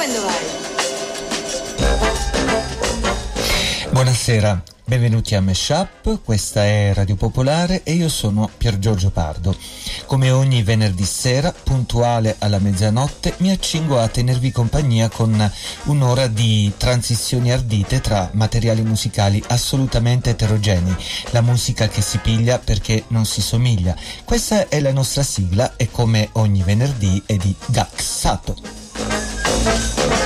quando vai? Buonasera, benvenuti a Meshup, questa è Radio Popolare e io sono Pier Giorgio Pardo. Come ogni venerdì sera, puntuale alla mezzanotte, mi accingo a tenervi compagnia con un'ora di transizioni ardite tra materiali musicali assolutamente eterogenei, la musica che si piglia perché non si somiglia. Questa è la nostra sigla e come ogni venerdì è di Gaxato. Música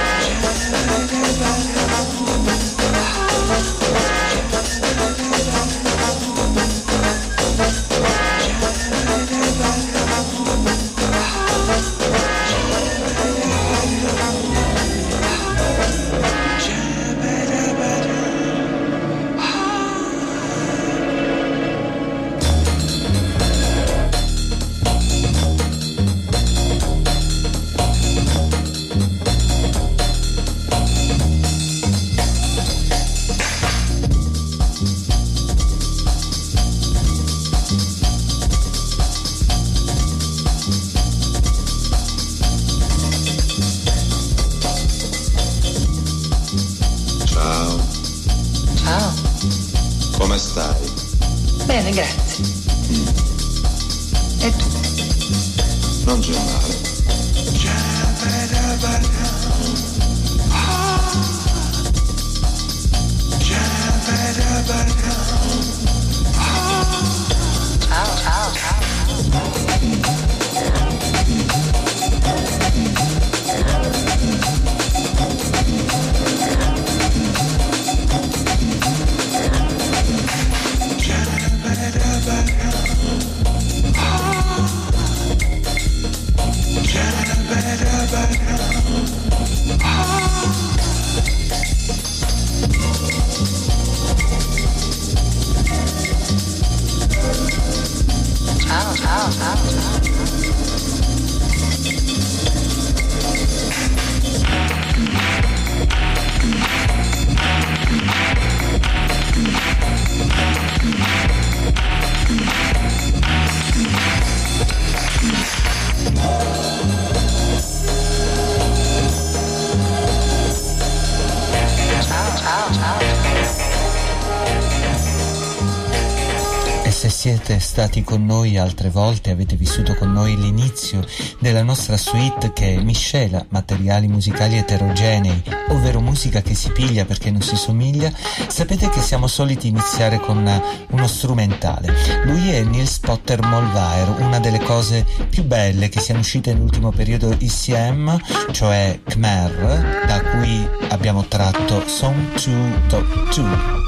siete stati con noi altre volte, avete vissuto con noi l'inizio della nostra suite che miscela materiali musicali eterogenei, ovvero musica che si piglia perché non si somiglia, sapete che siamo soliti iniziare con uno strumentale. Lui è Nils Potter Molvaer, una delle cose più belle che siano uscite nell'ultimo periodo ICM, cioè Khmer, da cui abbiamo tratto Song 2 Top 2.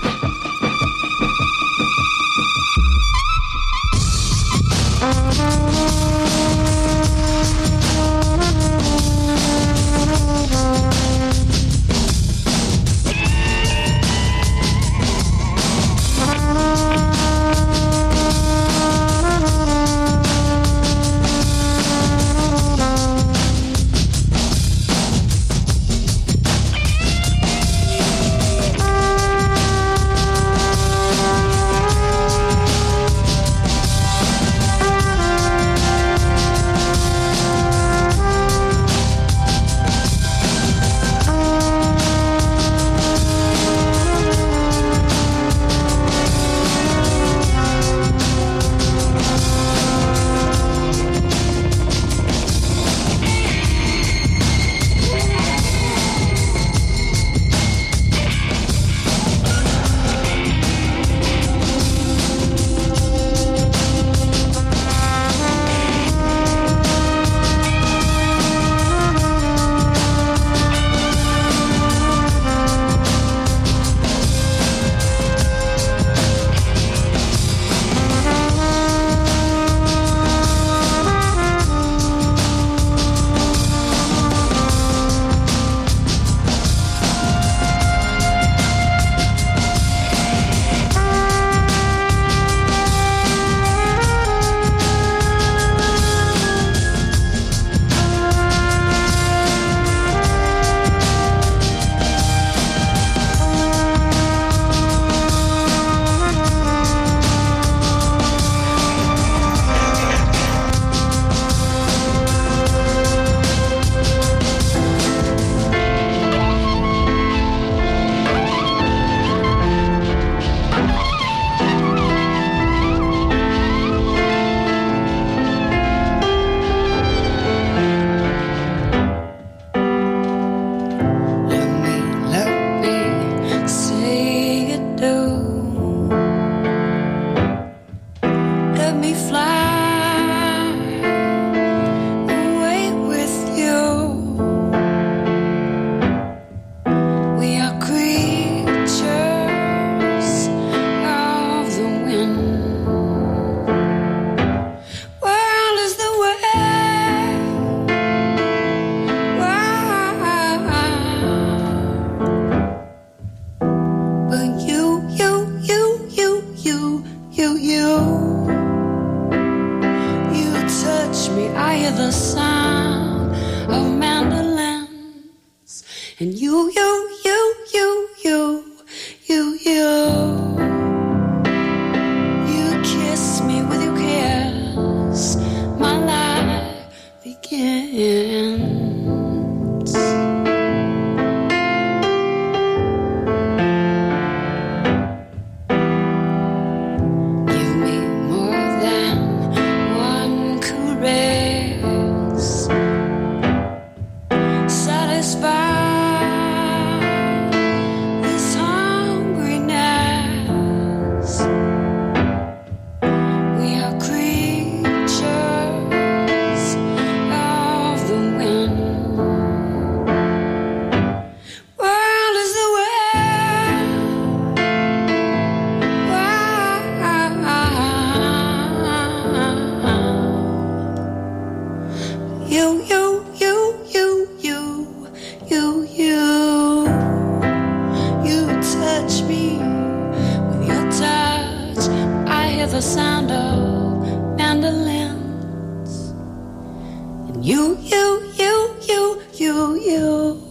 Mandolins. And you, you, you, you, you. You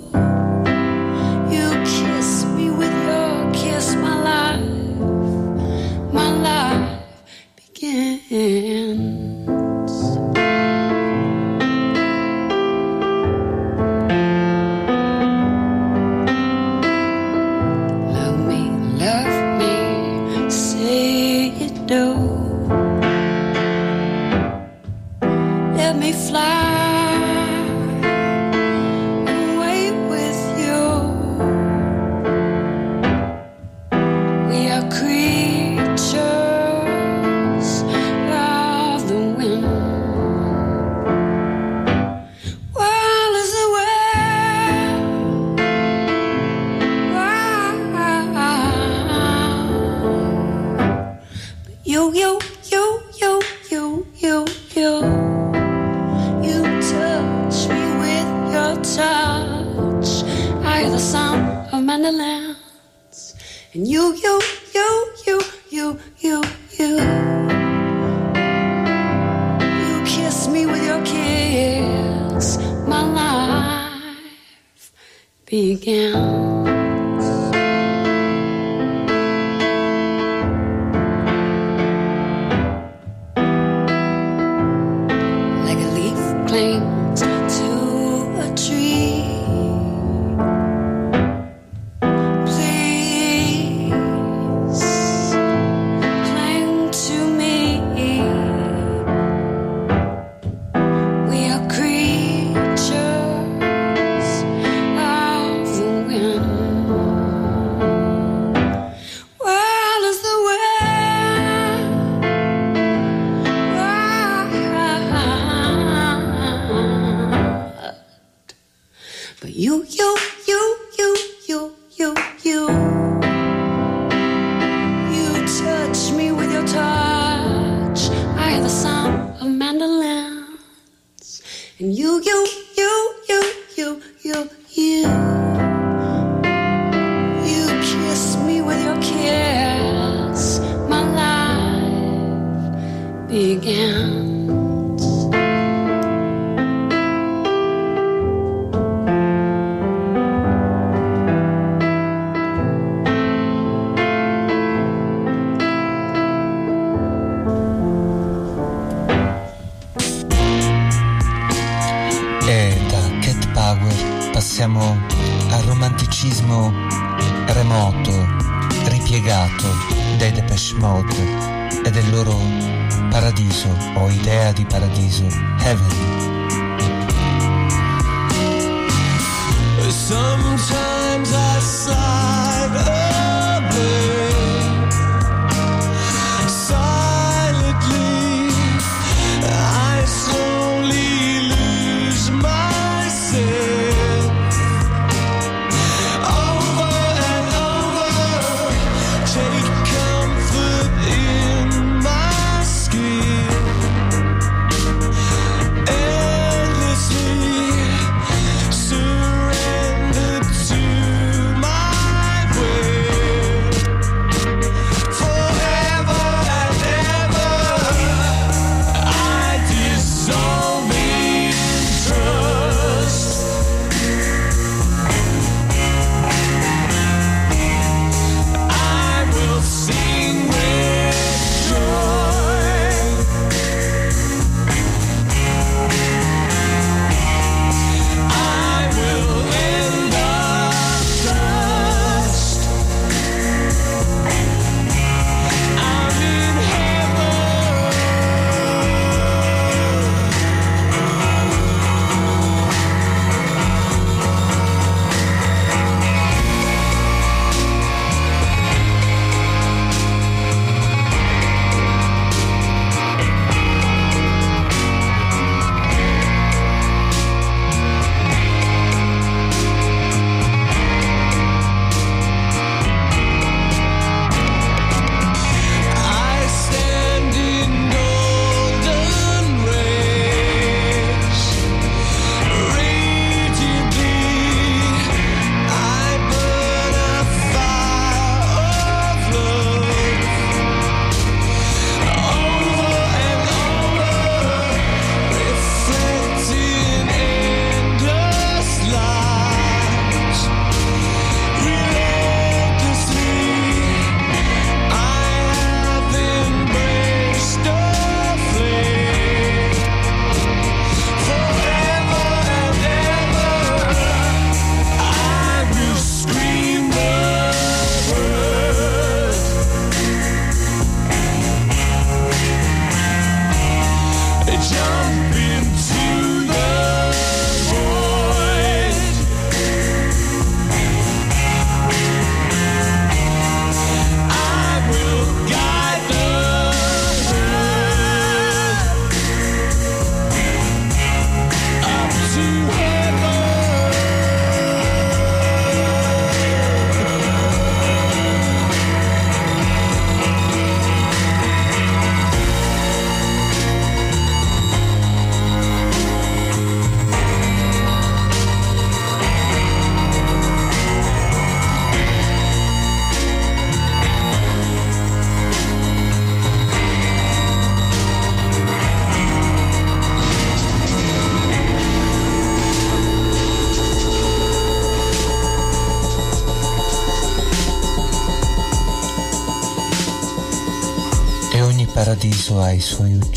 be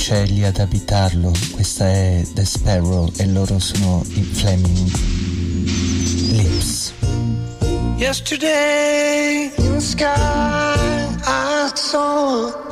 uccelli ad abitarlo. Questa è The Sparrow e loro sono i Fleming Lips. Yesterday in the sky I saw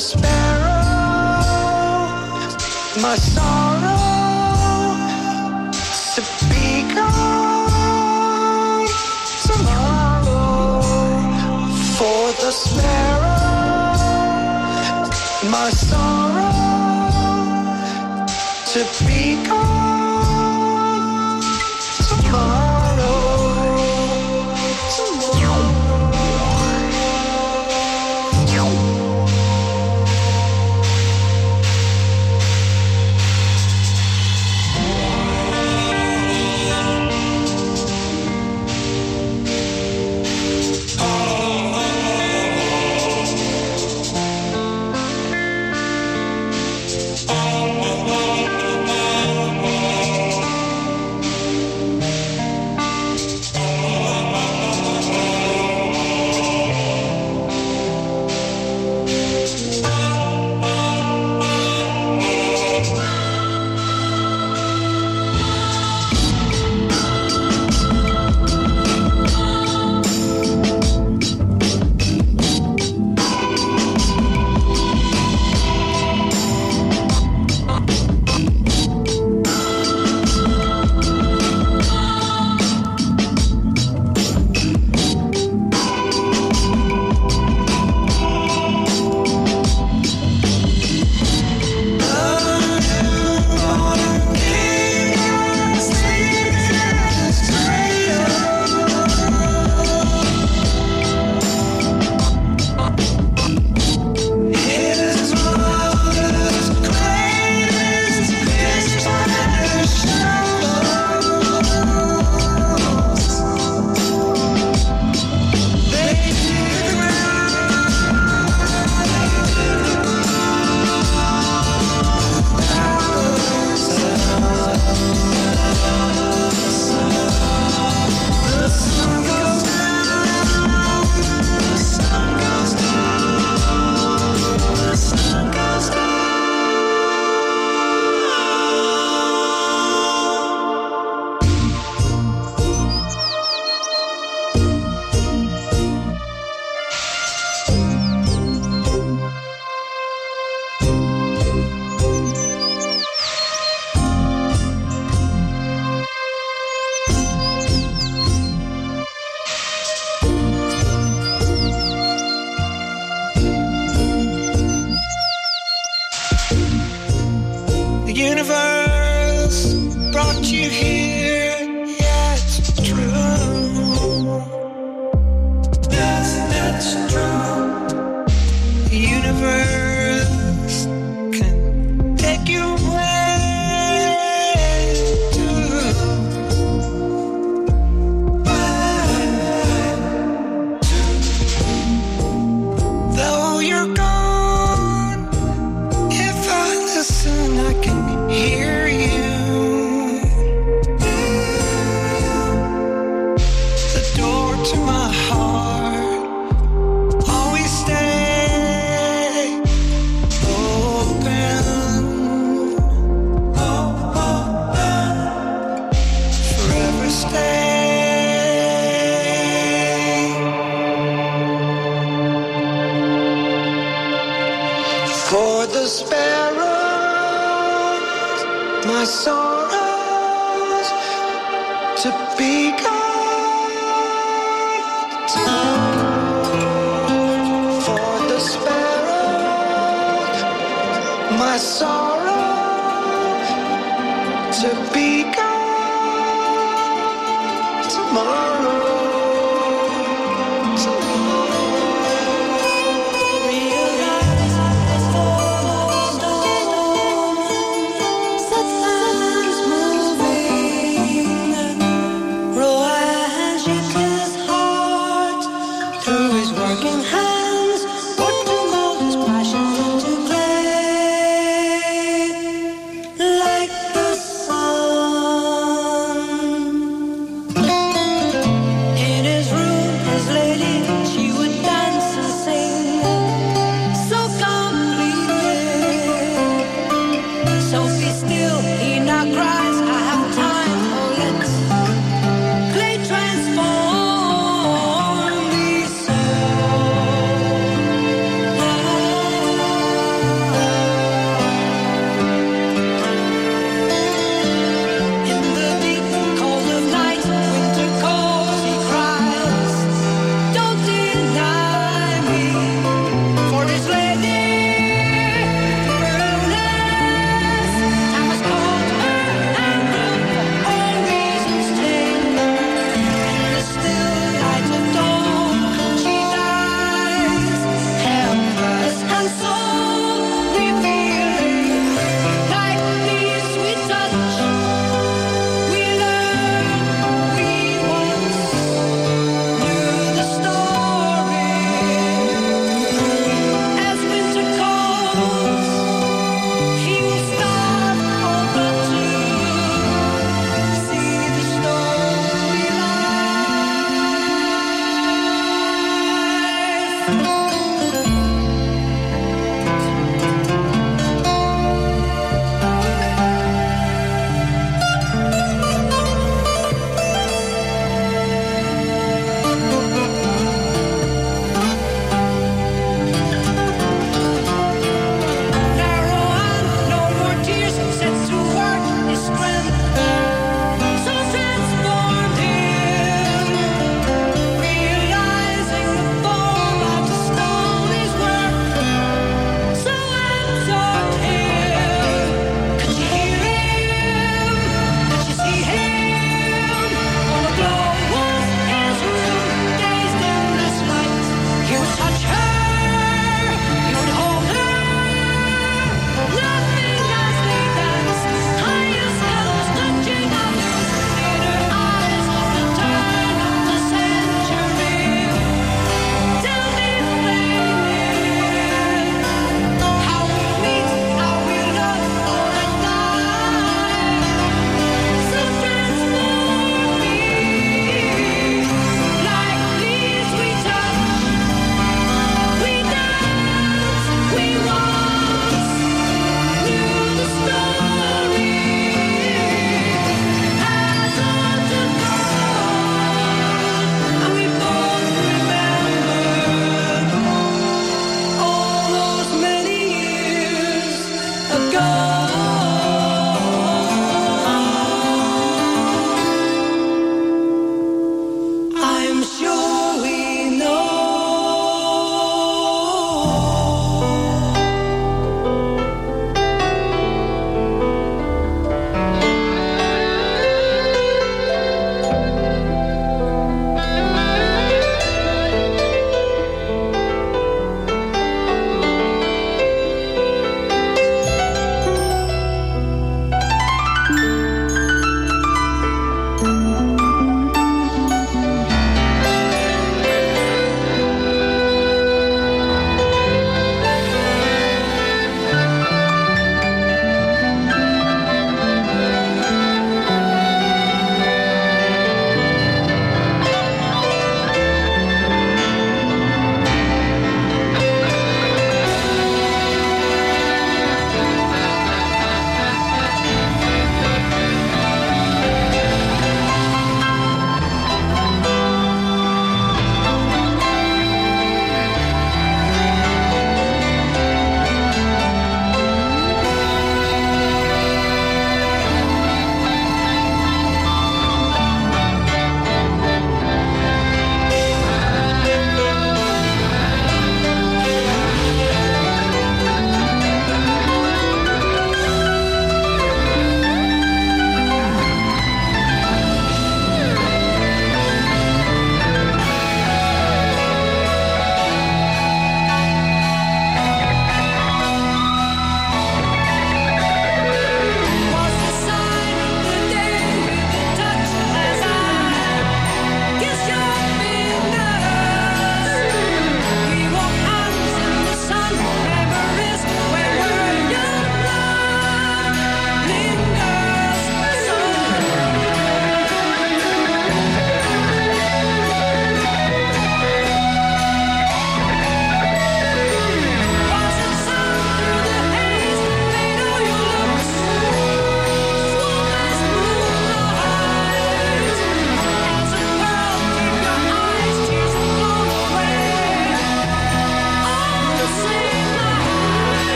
sparrow, my song.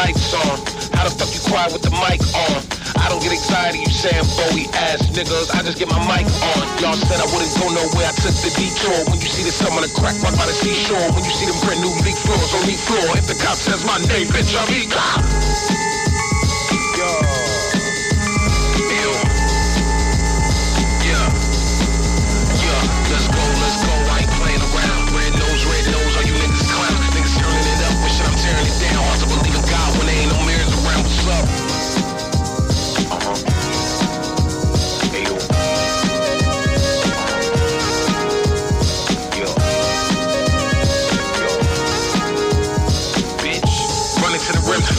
lights on. How the fuck you quiet with the mic on? I don't get anxiety, you saying Bowie ass niggas. I just get my mic on. Y'all said I wouldn't go nowhere, I took the detour. When you see the sun on the crack rock by the seashore. When you see them brand new leak floors on me floor. If the cop says my name, bitch, I'm eager.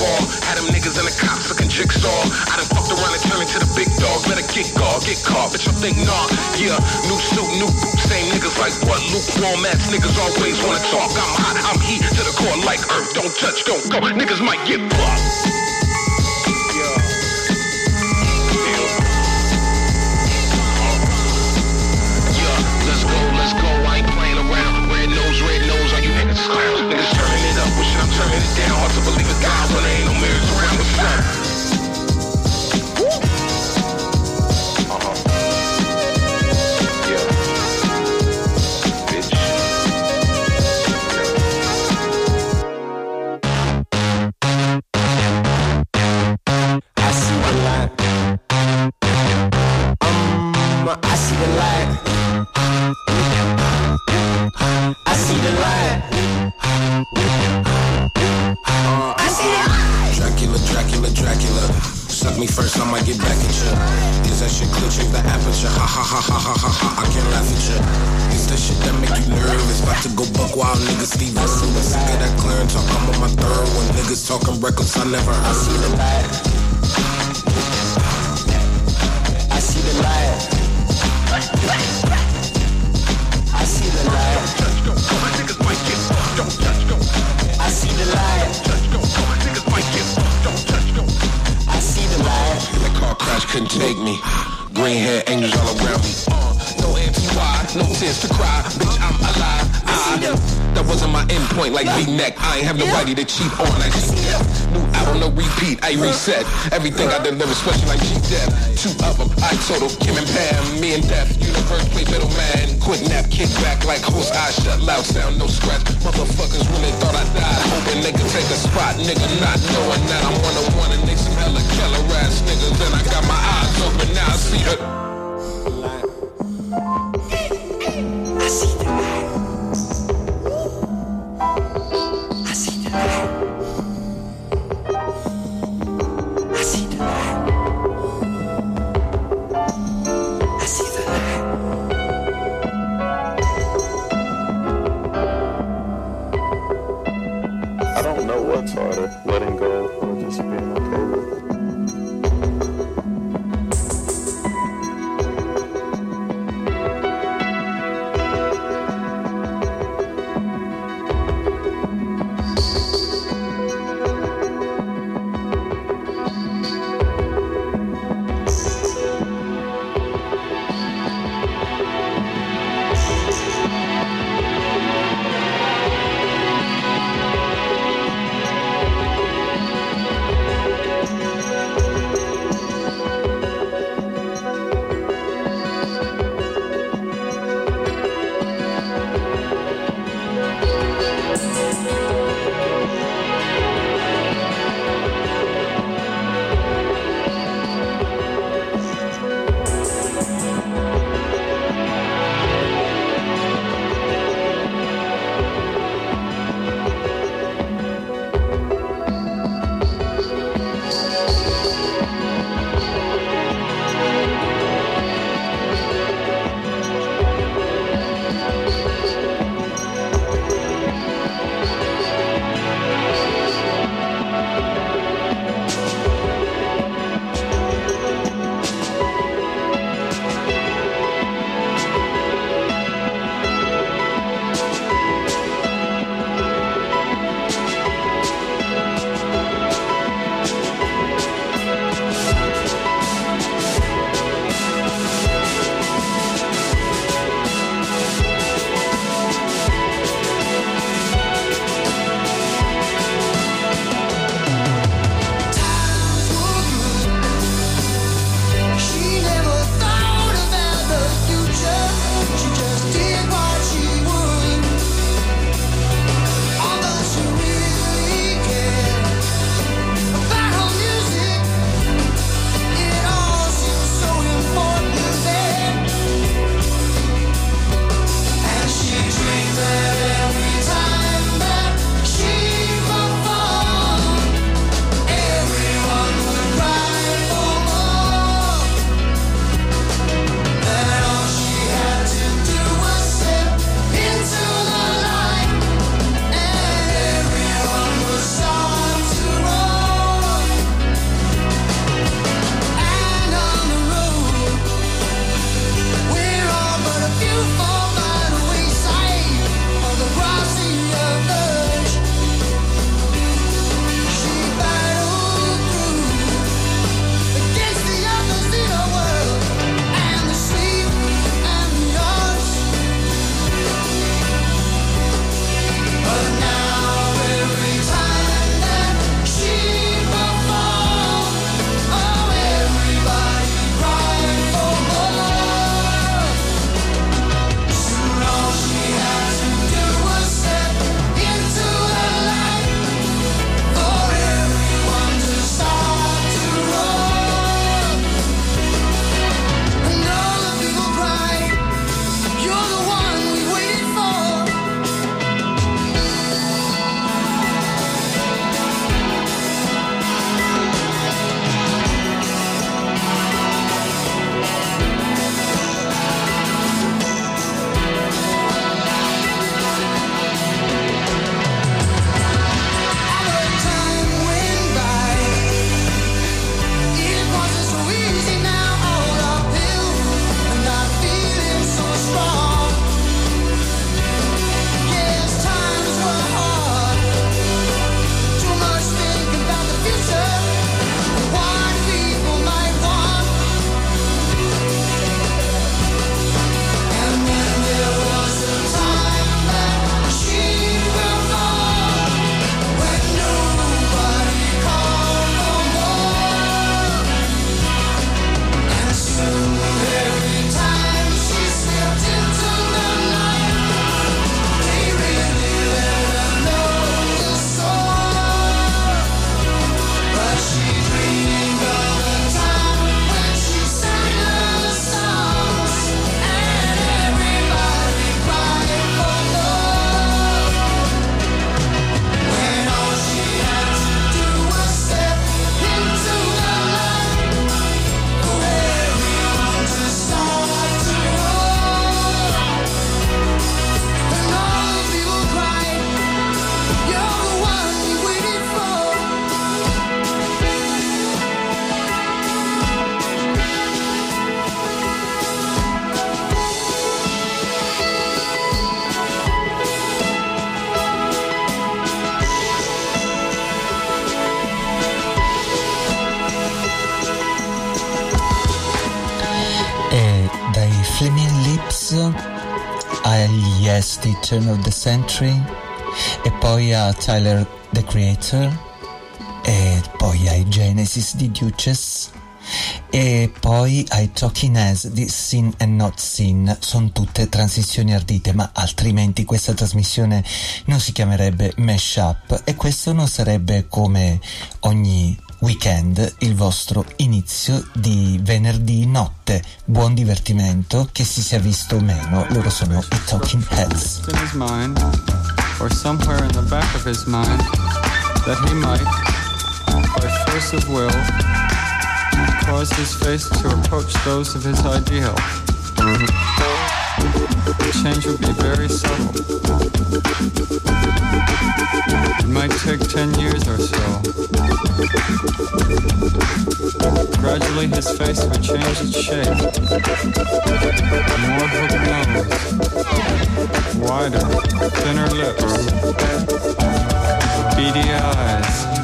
E-Cop. jigsaw. I done fucked around and turned into the big dog. Better get guard, get caught, bitch. I think nah. Yeah, new suit, new boots, same niggas like what? Lukewarm ass niggas always wanna talk. I'm hot, I'm heat to the core like earth. Don't touch, don't go. Niggas might get fucked. Niggas turning it up, wishing I'm turning it down. Hard to believe it's God ready to cheat on. Like she New album, no repeat, I reset. Everything I deliver, special like dead. Two of them, I total, Kim and Pam. Me and Death, universe, play middleman. Quick nap, kick back like host, I shut, loud sound, no scratch. Motherfuckers really thought I died. Hoping they could take a spot, nigga, not knowing that I'm one on one and they some hella killer ass niggas. Then I got my eyes open, now I see her. Turn of the Century, e poi a Tyler the Creator, e poi ai Genesis di Duchess, e poi ai Talking As di Sin and Not Sin. Sono tutte transizioni ardite, ma altrimenti questa trasmissione non si chiamerebbe Mashup e questo non sarebbe come ogni weekend, il vostro inizio di venerdì notte. Buon divertimento, che si sia visto o meno, loro sono i Talking Heads. Or somewhere in the back of his mind, that he might, by force of will, cause his face to approach those of his ideal. The change would be very subtle. It might take ten years or so. Gradually his face would change its shape. More hooked nose. Wider, thinner lips. Beady eyes.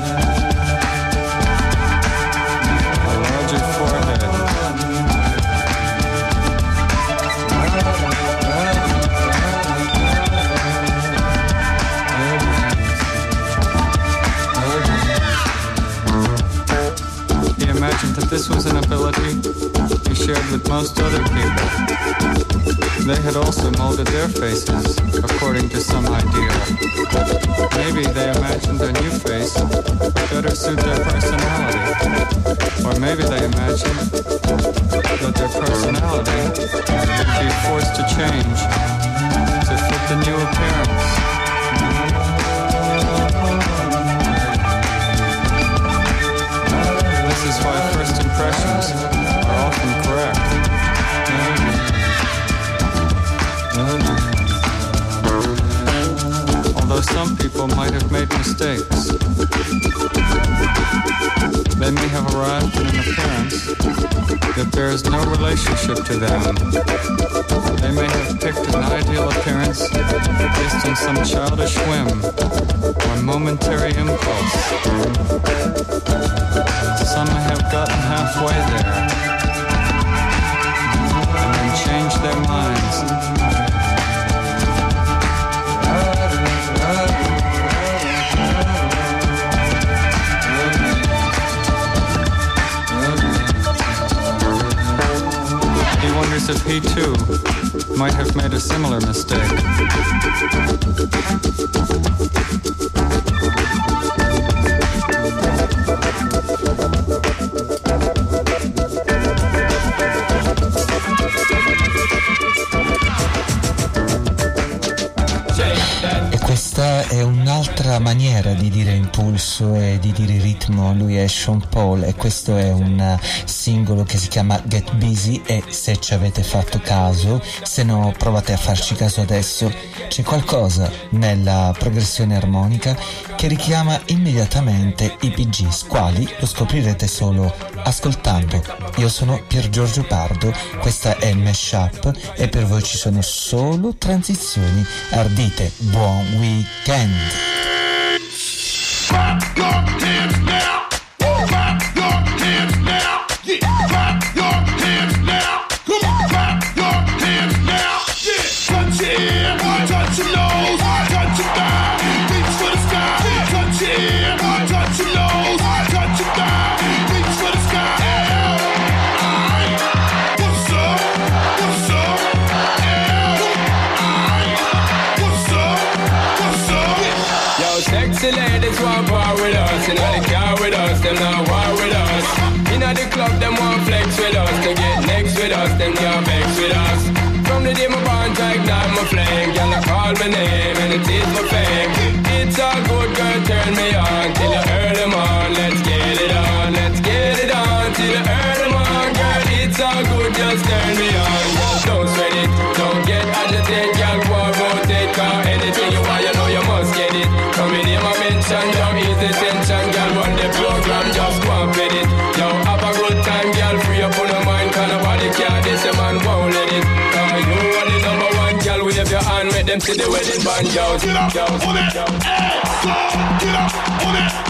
This was an ability he shared with most other people. They had also molded their faces according to some ideal. Maybe they imagined a new face that better suit their personality. Or maybe they imagined that their personality would be forced to change to fit the new appearance. Impressions are often correct. Although some people might have made mistakes. They may have arrived at an appearance that bears no relationship to them. They may have picked an ideal appearance based on some childish whim or momentary impulse. Some have gotten halfway there and then changed their minds. He wonders if he too might have made a similar mistake. Sean Paul e questo è un singolo che si chiama Get Busy e se ci avete fatto caso, se no provate a farci caso adesso, c'è qualcosa nella progressione armonica che richiama immediatamente i PGs, quali lo scoprirete solo ascoltando. Io sono Pier Giorgio Pardo, questa è Mashup e per voi ci sono solo transizioni ardite. Buon weekend! See the wedding band, yo. Get up on that yo. ass. Get up on that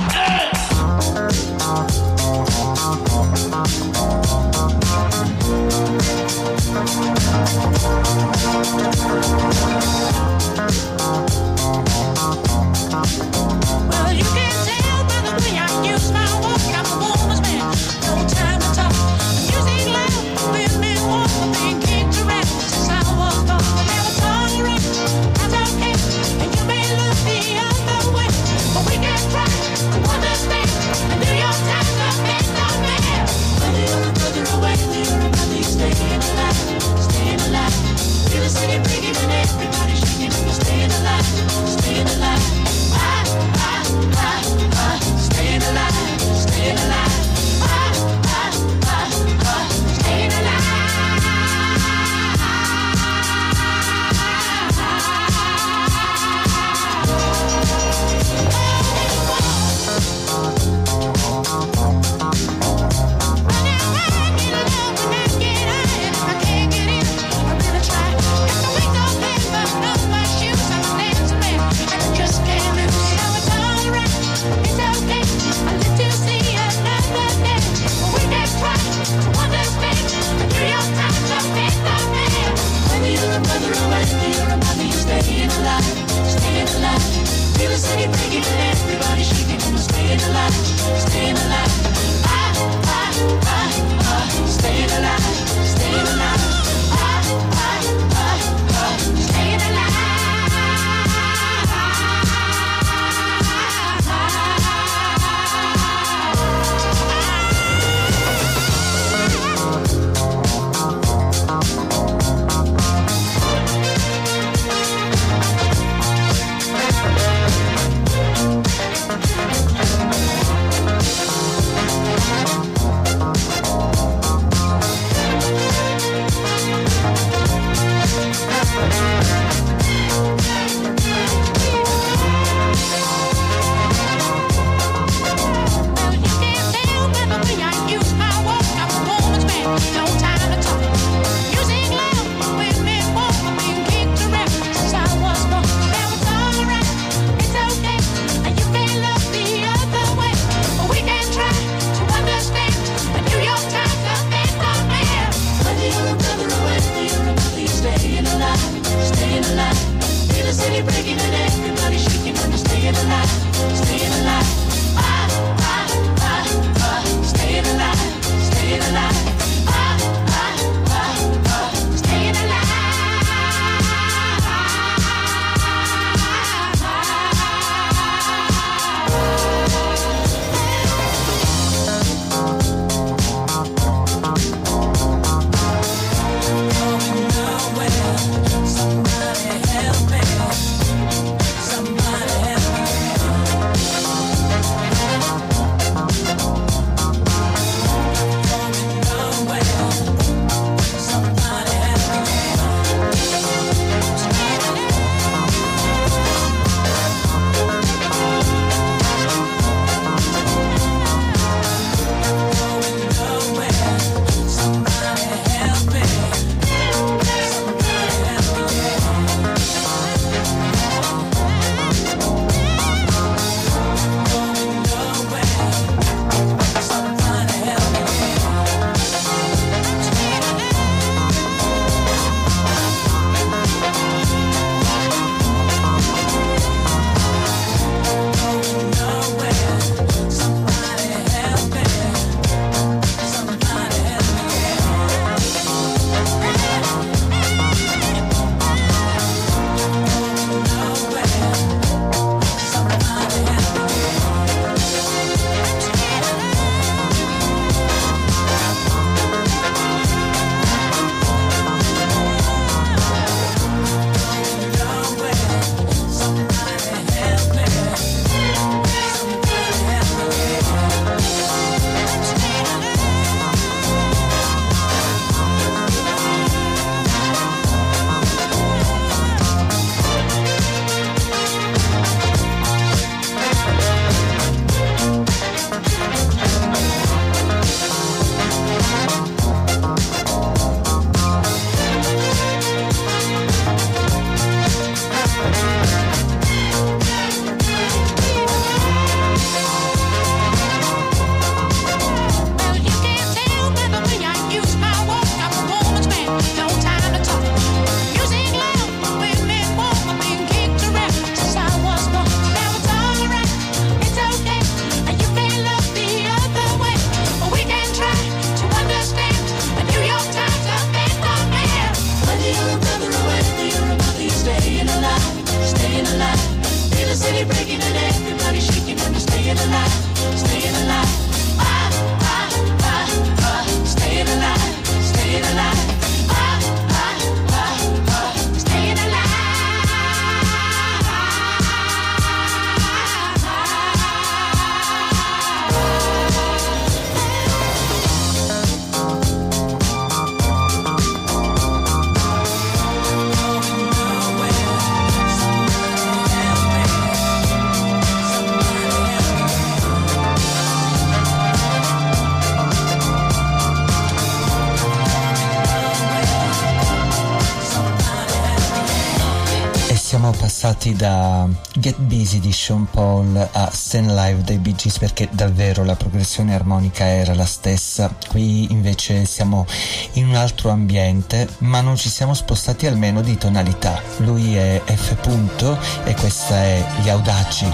Get Busy di Sean Paul a Stand Live dei Bee Gees perché davvero la progressione armonica era la stessa. Qui invece siamo in un altro ambiente, ma non ci siamo spostati almeno di tonalità. Lui è F. Punto e questa è Gli Audaci.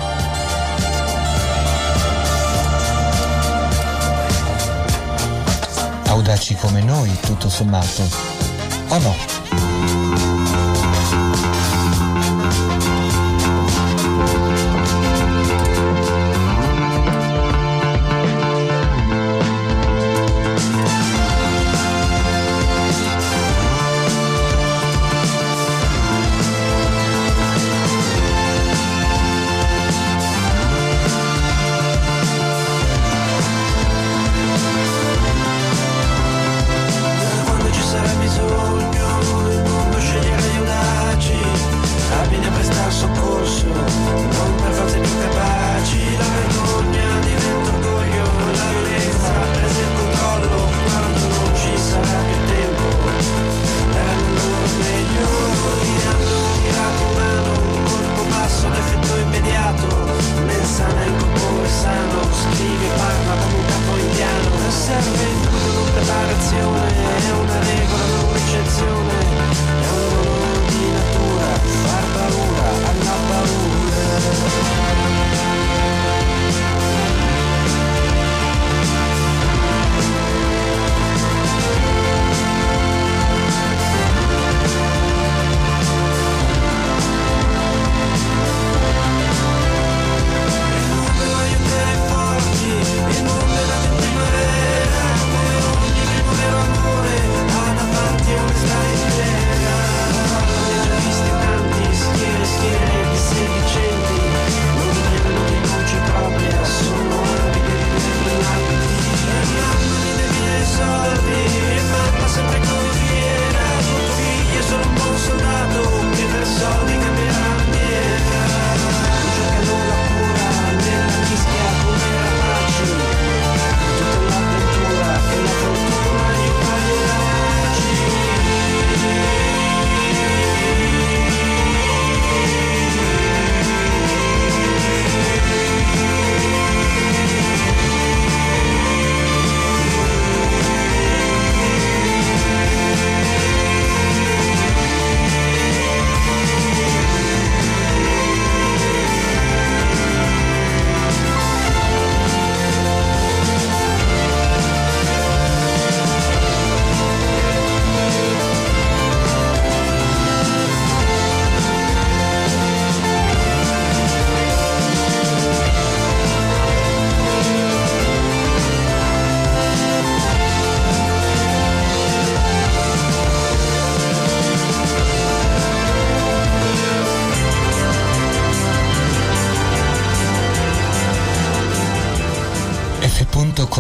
Audaci come noi, tutto sommato. O no?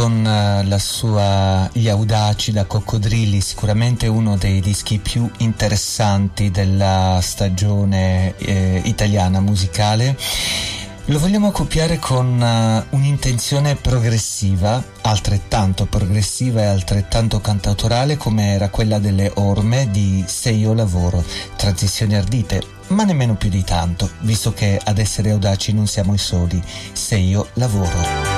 Con eh, la sua Gli audaci da coccodrilli, sicuramente uno dei dischi più interessanti della stagione eh, italiana musicale. Lo vogliamo accoppiare con eh, un'intenzione progressiva, altrettanto progressiva e altrettanto cantautorale come era quella delle orme di Se io lavoro, transizioni ardite, ma nemmeno più di tanto, visto che ad essere audaci non siamo i soli, Se io lavoro.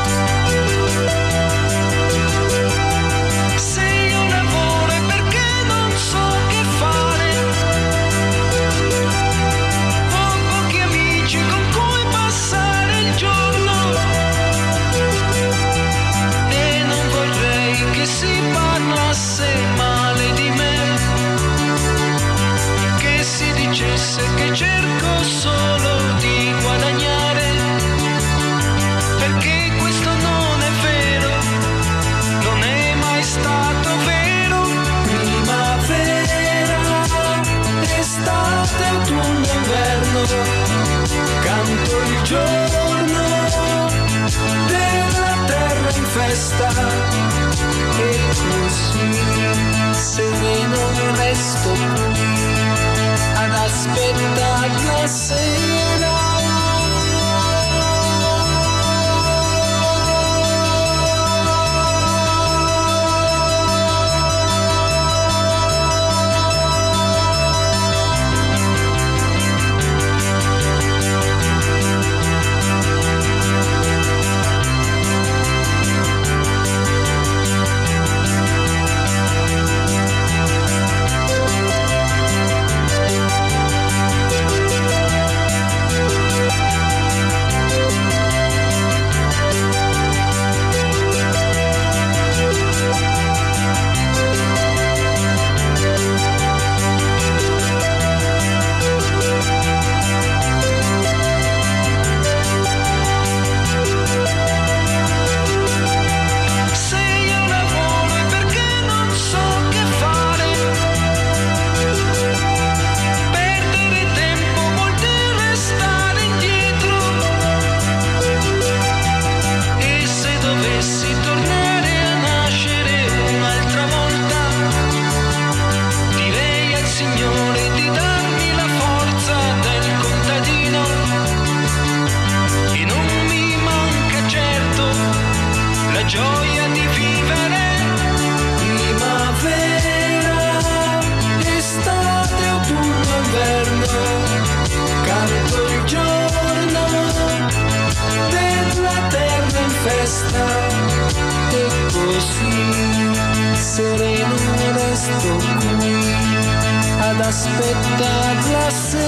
Ad aspettare la sera.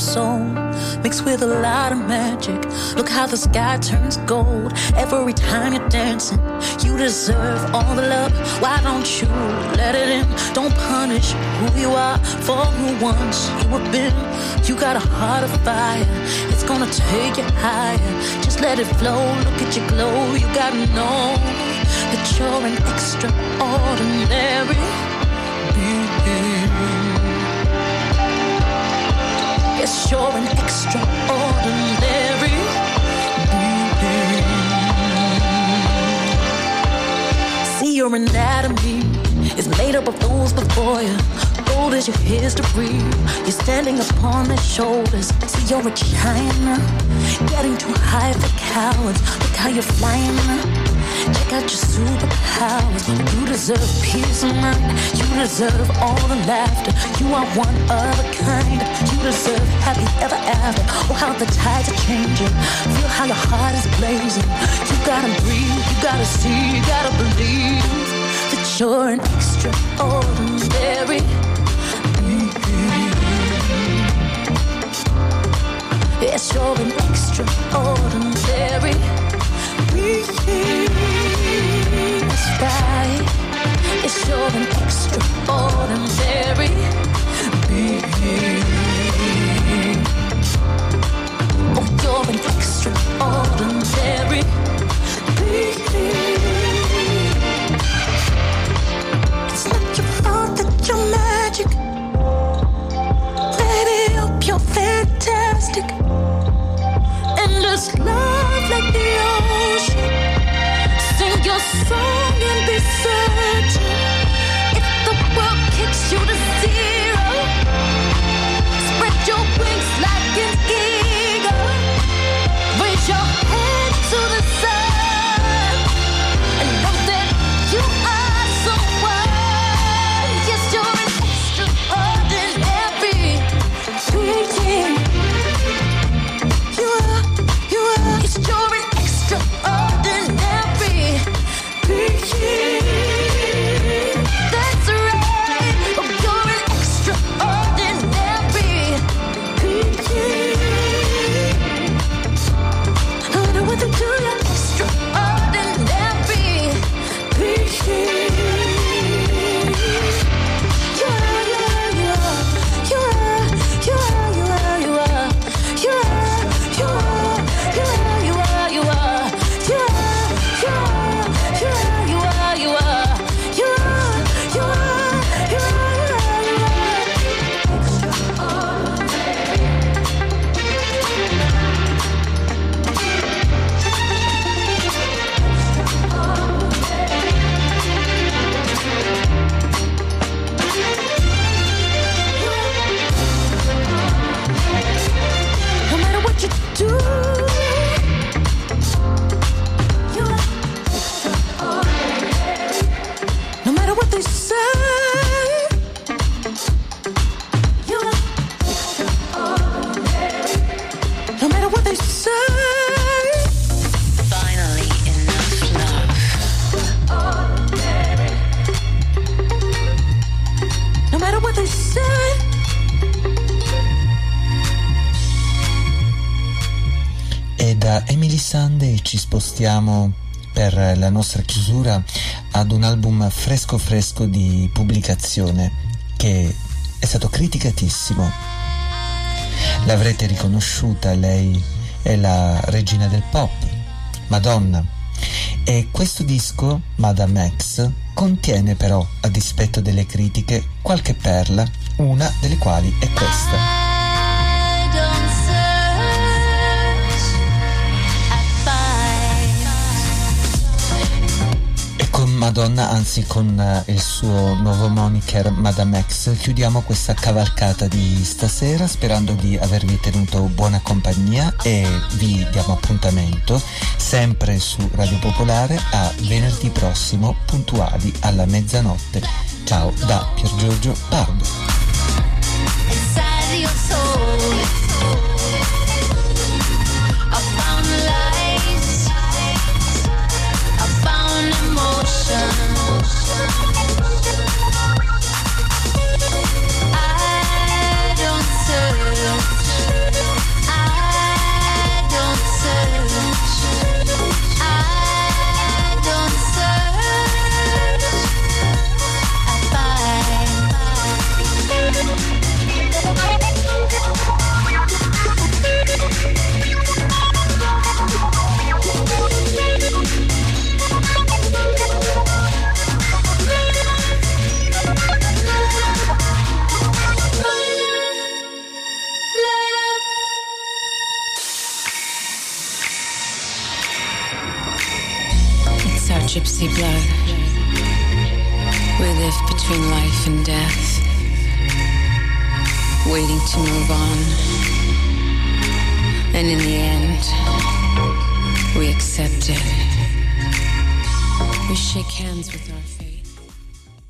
Soul mixed with a lot of magic. Look how the sky turns gold every time you're dancing. You deserve all the love. Why don't you let it in? Don't punish who you are for who once you have been. You got a heart of fire. It's gonna take you higher. Just let it flow. Look at your glow. You gotta know that you're an extraordinary being. You're an extraordinary being. See, your anatomy is made up of those before you. Gold is your history. You're standing upon their shoulders. See, you're a China, getting too high for cowards. Look how you're flying. Check out your superpowers. You deserve peace of mind. You deserve all the laughter. You are one of a kind. You deserve happy ever after. Oh, how the tides are changing. Feel how your heart is blazing. You gotta breathe. You gotta see. You gotta believe that you're an extraordinary. Yes, you're an extraordinary. Yes, you're an extraordinary being. Oh, you're an extraordinary. It's not your fault that you're magic. Hope you're fantastic. Love like the ocean. Your song and be fresco fresco di pubblicazione che è stato criticatissimo. L'avrete riconosciuta, lei è la regina del pop, Madonna. E questo disco, Madame X, contiene però, a dispetto delle critiche, qualche perla, una delle quali è questa. Madonna, anzi con uh, il suo nuovo moniker Madame X, chiudiamo questa cavalcata di stasera sperando di avervi tenuto buona compagnia e vi diamo appuntamento sempre su Radio Popolare a venerdì prossimo puntuali alla mezzanotte. Ciao da Pier Giorgio Bardo. Between life and death, waiting to move on. And in the end, we accept it. We shake hands with our.